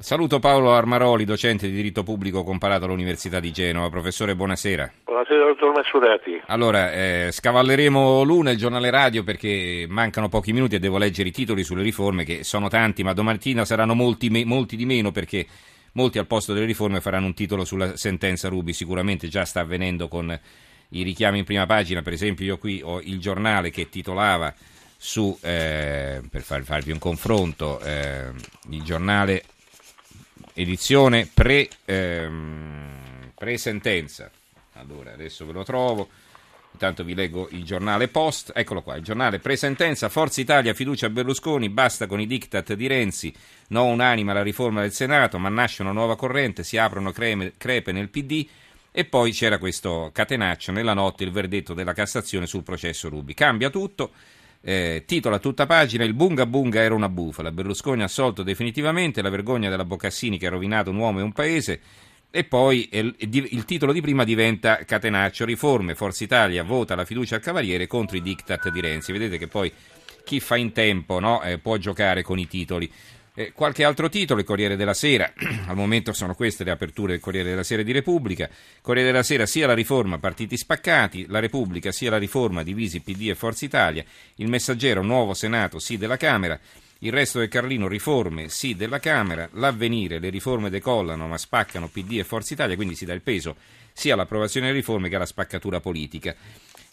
Saluto Paolo Armaroli, docente di diritto pubblico comparato all'Università di Genova. Professore, buonasera. Buonasera, dottor Massurati. Allora, eh, scavalleremo l'una, il giornale radio, perché mancano pochi minuti e devo leggere i titoli sulle riforme, che sono tanti, ma domattina saranno molti, me, molti di meno, perché molti al posto delle riforme faranno un titolo sulla sentenza Rubi. Sicuramente già sta avvenendo con i richiami in prima pagina. Per esempio, io qui ho il giornale che titolava su, eh, per far, farvi un confronto, eh, il giornale edizione pre, ehm, pre-sentenza. Allora, adesso ve lo trovo. Intanto vi leggo il giornale Post. Eccolo qua, il giornale pre-sentenza. Forza Italia, fiducia a Berlusconi, basta con i diktat di Renzi. No unanima la riforma del Senato, ma nasce una nuova corrente, si aprono creme, crepe nel PD. E poi c'era questo catenaccio nella notte, il verdetto della Cassazione sul processo Rubi. Cambia tutto. Eh, a tutta pagina Il Bunga Bunga era una bufala. Berlusconi assolto definitivamente, la vergogna della Boccassini che ha rovinato un uomo e un paese. E poi il, il titolo di prima diventa Catenaccio, riforme, Forza Italia vota la fiducia al Cavaliere contro i diktat di Renzi. Vedete che poi chi fa in tempo no, eh, può giocare con i titoli. Eh, qualche altro titolo, il Corriere della Sera, al momento sono queste le aperture del Corriere della Sera di Repubblica, Corriere della Sera sia la riforma partiti spaccati, la Repubblica sia la riforma divisi PD e Forza Italia, il Messaggero nuovo Senato sì della Camera, il resto del Carlino riforme sì della Camera, l'avvenire le riforme decollano ma spaccano PD e Forza Italia, quindi si dà il peso sia all'approvazione delle riforme che alla spaccatura politica.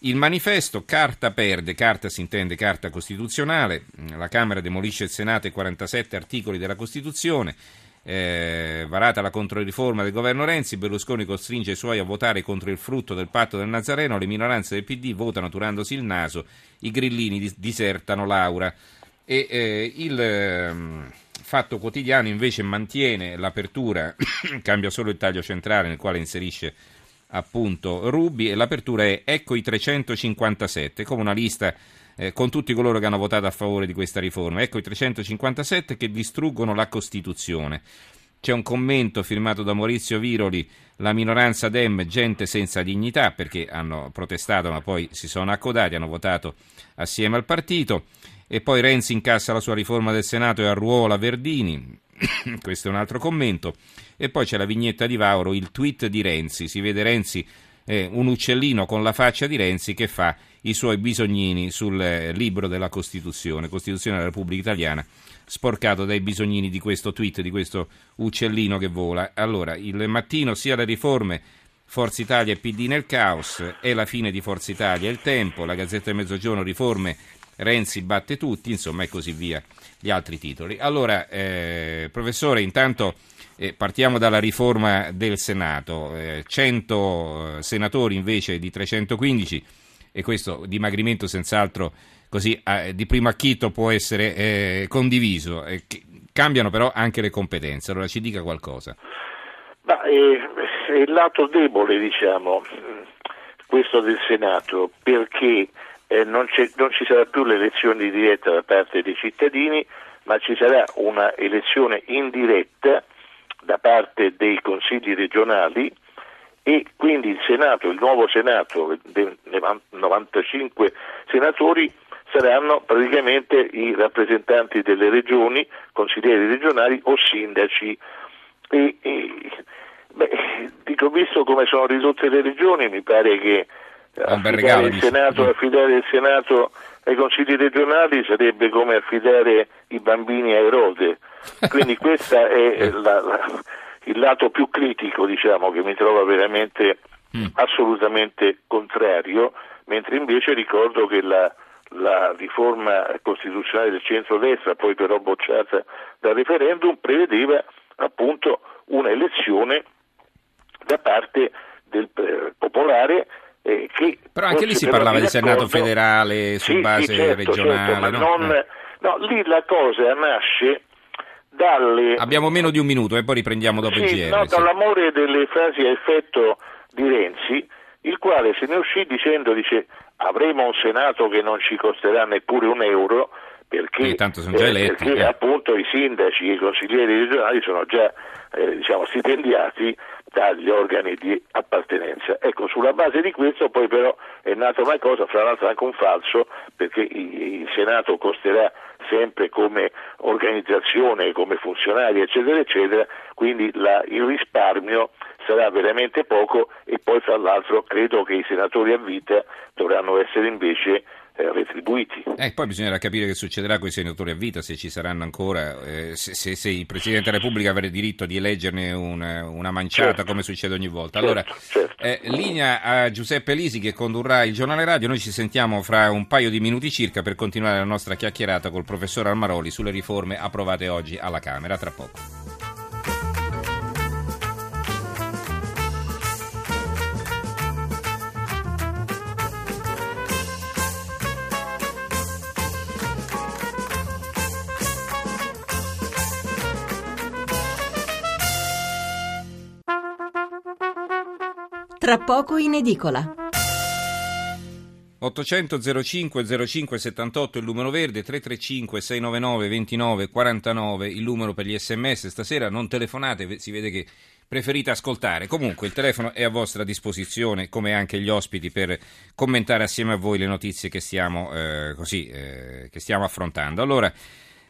Il manifesto carta perde, carta si intende carta costituzionale, la Camera demolisce il Senato e 47 articoli della Costituzione, eh, varata la controriforma del governo Renzi, Berlusconi costringe i suoi a votare contro il frutto del patto del Nazareno, le minoranze del PD votano turandosi il naso, i grillini disertano Laura. E eh, il eh, Fatto Quotidiano invece mantiene l'apertura, cambia solo il taglio centrale nel quale inserisce appunto Rubi e l'apertura è Ecco i 357, come una lista eh, con tutti coloro che hanno votato a favore di questa riforma. Ecco i 357 che distruggono la Costituzione. C'è un commento firmato da Maurizio Viroli, la minoranza Dem, gente senza dignità, perché hanno protestato ma poi si sono accodati, hanno votato assieme al partito. E poi Renzi incassa la sua riforma del Senato e arruola Verdini. Questo è un altro commento. E poi c'è la vignetta di Vauro, il tweet di Renzi. Si vede Renzi, eh, un uccellino con la faccia di Renzi che fa i suoi bisognini sul eh, libro della Costituzione, Costituzione della Repubblica Italiana, sporcato dai bisognini di questo tweet, di questo uccellino che vola. Allora, il mattino sia le riforme Forza Italia e PD nel caos, è la fine di Forza Italia, il tempo, la Gazzetta del Mezzogiorno, riforme, Renzi batte tutti, insomma e così via gli altri titoli. Allora, eh, professore, intanto eh, partiamo dalla riforma del Senato, eh, 100 senatori invece di 315 e questo dimagrimento senz'altro così di primo acchito può essere eh, condiviso. cambiano però anche le competenze, allora ci dica qualcosa. Ma, eh, è il lato debole, diciamo, questo del Senato, perché eh, non, non, ci sarà più l'elezione diretta da parte dei cittadini, ma ci sarà una elezione indiretta da parte dei consigli regionali e quindi il Senato, il nuovo Senato, 95 senatori, saranno praticamente i rappresentanti delle regioni, consiglieri regionali o sindaci. E, e, beh, dico, visto come sono ridotte le regioni, mi pare che affidare, regalo, il Senato, affidare il Senato ai consigli regionali sarebbe come affidare i bambini a Erode. Quindi questo è la, la, il lato più critico, diciamo, che mi trova veramente mm. assolutamente contrario, mentre invece ricordo che la, la riforma costituzionale del centro-destra, poi però bocciata dal referendum, prevedeva appunto un'elezione da parte del eh, popolare eh, però anche lì si parlava di Senato federale su sì, base sì, certo, regionale. Certo, no? Non, eh. no, lì la cosa nasce dalle... Abbiamo meno di un minuto e poi riprendiamo dopo sì, il GR. No, dall'amore delle frasi a effetto di Renzi, il quale se ne uscì dicendo, dice, avremo un Senato che non ci costerà neppure un euro, perché, tanto sono già eletti, perché eh. appunto i sindaci e i consiglieri regionali sono già eh, diciamo, stipendiati dagli organi di appartenenza. Ecco, sulla base di questo poi però è nata una cosa, fra l'altro anche un falso, perché il Senato costerà sempre come organizzazione, come funzionario, eccetera, eccetera, quindi la, il risparmio sarà veramente poco e poi fra l'altro credo che i senatori a vita dovranno essere invece eh, retribuiti. Eh, poi bisognerà capire che succederà con i senatori a vita, se ci saranno ancora, eh, se, se, se, il Presidente della Repubblica avrà diritto di eleggerne una, una manciata certo. come succede ogni volta. Allora, certo, certo. Eh, linea a Giuseppe Lisi che condurrà il giornale radio, noi ci sentiamo fra un paio di minuti circa per continuare la nostra chiacchierata col professor Almaroli sulle riforme approvate oggi alla Camera, tra poco. Tra poco in edicola. 800 05 05 78 il numero verde, 335 699 29 49 il numero per gli sms. Stasera non telefonate, si vede che preferite ascoltare. Comunque il telefono è a vostra disposizione, come anche gli ospiti, per commentare assieme a voi le notizie che stiamo, eh, così, eh, che stiamo affrontando. Allora,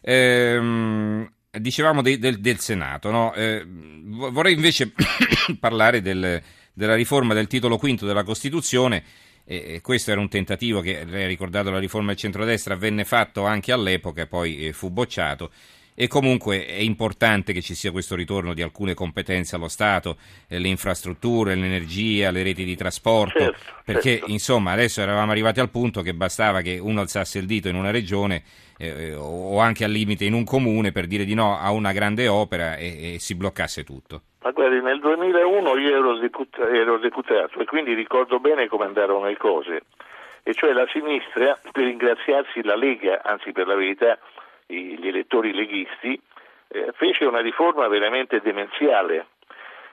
ehm, dicevamo de, del, del, Senato, no? eh, vorrei invece parlare del della riforma del titolo quinto della Costituzione. E questo era un tentativo che, lei ha ricordato, la riforma del centrodestra venne fatto anche all'epoca e poi eh, fu bocciato. E comunque è importante che ci sia questo ritorno di alcune competenze allo Stato, eh, le infrastrutture, l'energia, le reti di trasporto, certo, perché certo. insomma adesso eravamo arrivati al punto che bastava che uno alzasse il dito in una regione eh, o anche al limite in un comune per dire di no a una grande opera e, e si bloccasse tutto. Ma guardi, nel 2001 io ero, deputato, ero deputato e quindi ricordo bene come andarono le cose. E cioè la sinistra, per ringraziarsi la Lega, anzi per la verità gli elettori leghisti, eh, fece una riforma veramente demenziale.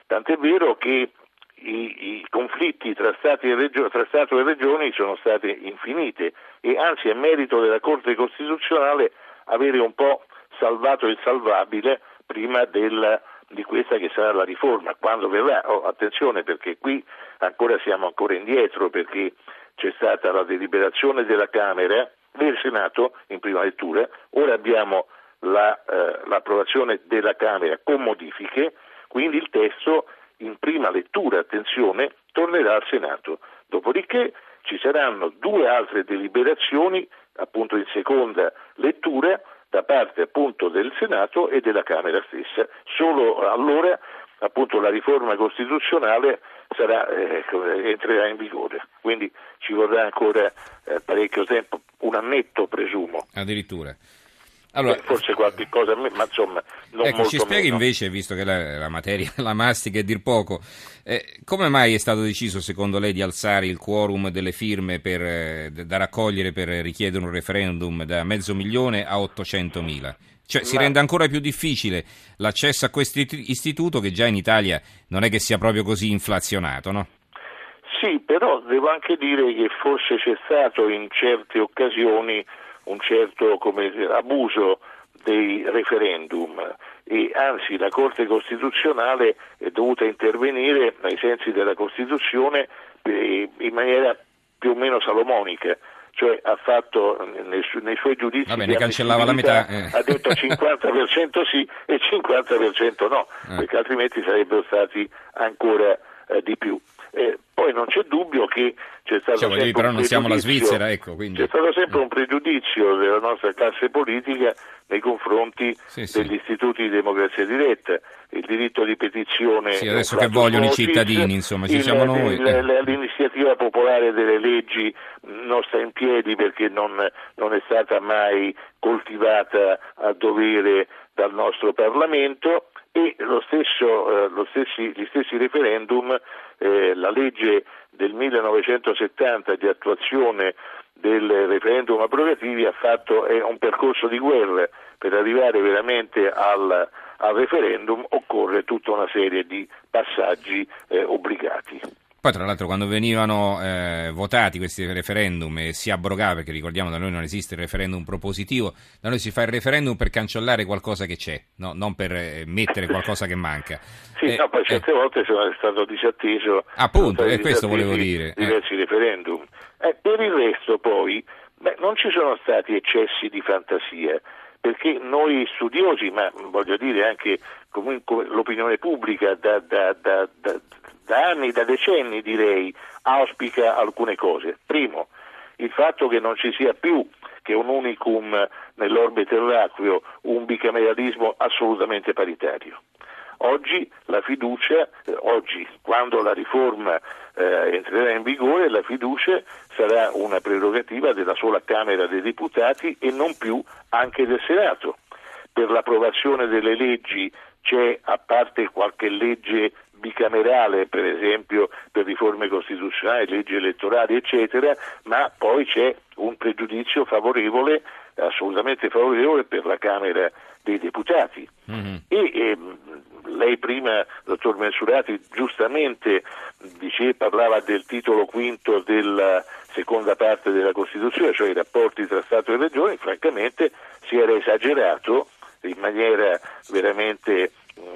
Tant'è vero che i, i conflitti tra, regio, tra, Stato e Regioni sono stati infiniti e anzi è merito della Corte Costituzionale avere un po' salvato il salvabile prima del di questa che sarà la riforma, quando verrà, oh, attenzione perché qui ancora siamo ancora indietro perché c'è stata la deliberazione della Camera, del Senato in prima lettura, ora abbiamo la, eh, l'approvazione della Camera con modifiche, quindi il testo in prima lettura, attenzione, tornerà al Senato. Dopodiché ci saranno due altre deliberazioni, appunto in seconda lettura, da parte appunto del Senato e della Camera stessa. Solo allora appunto la riforma costituzionale sarà, eh, entrerà in vigore, quindi ci vorrà ancora eh, parecchio tempo, un annetto presumo. Addirittura. Allora, forse qualche cosa, ma insomma, non ecco, ci spieghi meno. invece, visto che la, la, materia la mastica è dir poco, eh, come mai è stato deciso secondo lei di alzare il quorum delle firme per, eh, da raccogliere per richiedere un referendum da mezzo milione a 800 mila? Cioè, si rende ancora più difficile l'accesso a questo istituto che già in Italia non è che sia proprio così inflazionato, no? Sì, però devo anche dire che forse c'è stato in certe occasioni un certo dire, abuso dei referendum e anzi la Corte Costituzionale è dovuta intervenire ai sensi della Costituzione eh, in maniera più o meno salomonica cioè ha fatto nei, su- nei suoi giudizi Vabbè, ne cancellava la metà eh. ha detto 50% sì e 50% no eh. perché altrimenti sarebbero stati ancora eh, di più eh, poi non c'è dubbio che c'è stato cioè, sempre però non siamo la Svizzera, ecco, quindi... c'è stato sempre un pregiudizio della nostra classe politica nei confronti sì, degli sì. istituti di democrazia diretta, il diritto di petizione. Sì, adesso che vogliono i cittadini, insomma, ci il, siamo noi. Il, eh. l'iniziativa popolare delle leggi non sta in piedi perché non, non è stata mai coltivata a dovere dal nostro Parlamento e stesso, eh, stessi, gli stessi referendum, eh, la legge del 1970 di attuazione del referendum abrogativi ha fatto un percorso di guerra per arrivare veramente al, al referendum occorre tutta una serie di passaggi eh, obbligati. Poi tra l'altro quando venivano eh, votati questi referendum e si abrogava, perché ricordiamo da noi non esiste il referendum propositivo, da noi si fa il referendum per cancellare qualcosa che c'è, no? non per eh, mettere qualcosa che manca. Sì, eh, no, poi certe eh. volte sono stato disatteso. Appunto, e questo volevo dire. Diversi referendum. per il resto poi beh, non ci sono stati eccessi di fantasia perché noi studiosi, ma voglio dire anche comunque l'opinione pubblica da, da, da, da anni, da decenni direi, auspica alcune cose. Primo, il fatto che non ci sia più che un unicum nell'orbe terracqueo, un bicameralismo assolutamente paritario. Oggi la fiducia, eh, oggi quando la riforma eh, entrerà in vigore, la fiducia sarà una prerogativa della sola Camera dei Deputati e non più anche del Senato. Per l'approvazione delle leggi c'è, a parte qualche legge bicamerale, per esempio per riforme costituzionali, leggi elettorali, eccetera, ma poi c'è un pregiudizio favorevole, assolutamente favorevole per la Camera dei Deputati. Mm-hmm. E, e, lei prima, dottor Mensurati, giustamente dice, parlava del titolo quinto della seconda parte della Costituzione, cioè i rapporti tra Stato e Regioni, francamente si era esagerato in maniera veramente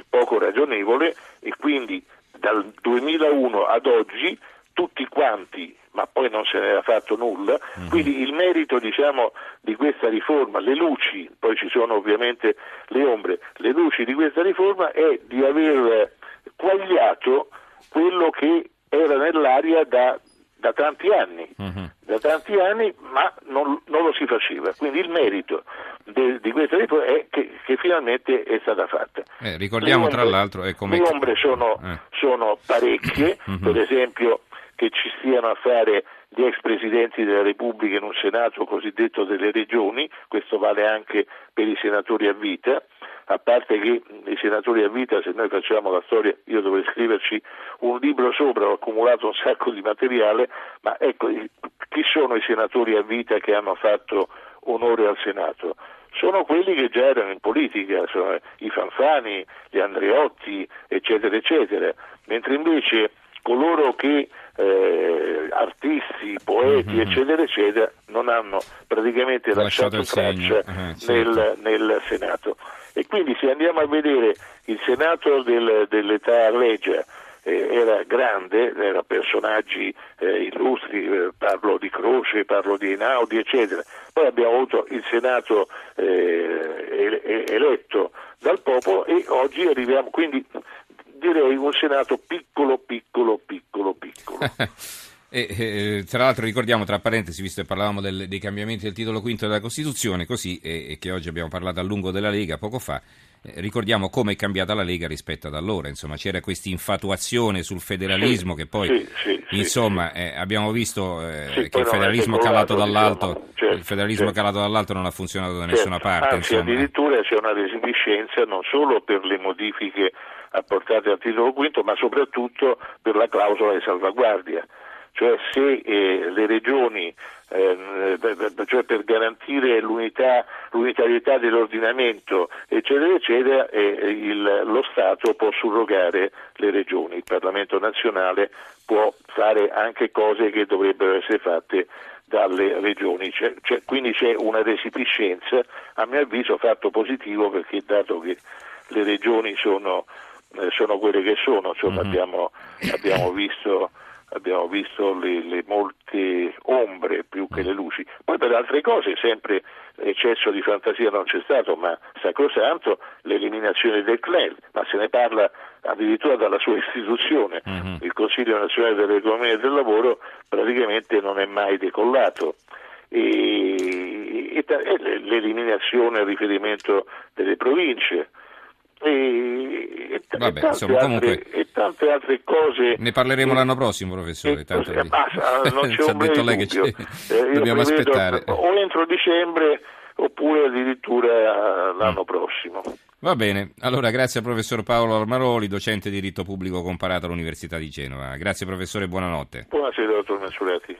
poco ragionevole e quindi dal 2001 ad oggi tutti quanti, ma poi non se n'era fatto nulla, mm-hmm. quindi il merito diciamo, di questa riforma, le luci, poi ci sono ovviamente le ombre, le luci di questa riforma è di aver quagliato quello che era nell'aria da, da tanti anni, mm-hmm. da tanti anni, ma non, non, lo si faceva. Quindi il merito de, di questa riforma è che, che, finalmente è stata fatta. Eh, ricordiamo ombre, tra l'altro... È come... Le ombre sono, eh. sono parecchie, mm-hmm. per esempio che ci stiano a fare gli ex presidenti della Repubblica in un Senato cosiddetto delle regioni, questo vale anche per i senatori a vita, a parte che i senatori a vita, se noi facciamo la storia, io dovrei scriverci un libro sopra, ho accumulato un sacco di materiale, ma ecco, chi sono i senatori a vita che hanno fatto onore al Senato? Sono quelli che già erano in politica, sono i Fanfani, gli Andreotti, eccetera, eccetera, mentre invece coloro che eh, artisti, poeti, mm-hmm. eccetera, eccetera, non hanno praticamente lasciato, lasciato traccia uh-huh, certo. nel, nel, Senato. E quindi se andiamo a vedere il Senato del, dell'età regia, eh, era grande, erano personaggi eh, illustri, eh, parlo di Croce, parlo di Einaudi, eccetera. Poi abbiamo avuto il Senato eh, eletto dal popolo e oggi arriviamo, quindi direi un Senato piccolo, piccolo, piccolo, piccolo. E, eh, tra l'altro ricordiamo, tra parentesi, visto che parlavamo del, dei cambiamenti del titolo quinto della Costituzione, così, e, e che oggi abbiamo parlato a lungo della Lega poco fa, eh, ricordiamo come è cambiata la Lega rispetto ad allora, insomma c'era questa infatuazione sul federalismo sì, che poi, sì, sì, insomma, eh, abbiamo visto eh, che il federalismo calato dall'alto, certo, il federalismo certo. calato dall'alto non ha funzionato da certo. nessuna parte. Anzi, insomma. addirittura c'è una resipiscenza non solo per le modifiche apportate al titolo quinto, ma soprattutto per la clausola di salvaguardia. Cioè se eh, le regioni, eh, cioè per garantire l'unità, l'unitarietà dell'ordinamento, eccetera, eccetera, eh, il, lo Stato può surrogare le regioni, il Parlamento nazionale può fare anche cose che dovrebbero essere fatte dalle regioni, c'è, c'è, quindi c'è una resipiscenza, a mio avviso fatto positivo perché dato che le regioni sono eh, sono quelle che sono, insomma, mm-hmm. abbiamo, abbiamo, visto, abbiamo visto le, le, molte ombre più che le luci. Poi per altre cose sempre eccesso di fantasia non c'è stato, ma sacrosanto l'eliminazione del CNEL, ma se ne parla addirittura dalla sua istituzione, mm-hmm. il Consiglio nazionale dell'economia e del lavoro praticamente non è mai decollato. E, e, e l'eliminazione, il riferimento delle province, e, e, Vabbè, e, insomma, altre, comunque, e tante altre cose. Ne parleremo l'anno prossimo, professore. Tanto eh, basta, non c'è ci ha detto lei che eh, dobbiamo aspettare. O entro dicembre oppure addirittura l'anno mm. prossimo. Va bene, allora grazie al professor Paolo Armaroli, docente di diritto pubblico comparato all'Università di Genova. Grazie professore, buonanotte. Buonasera dottor Mensuretti.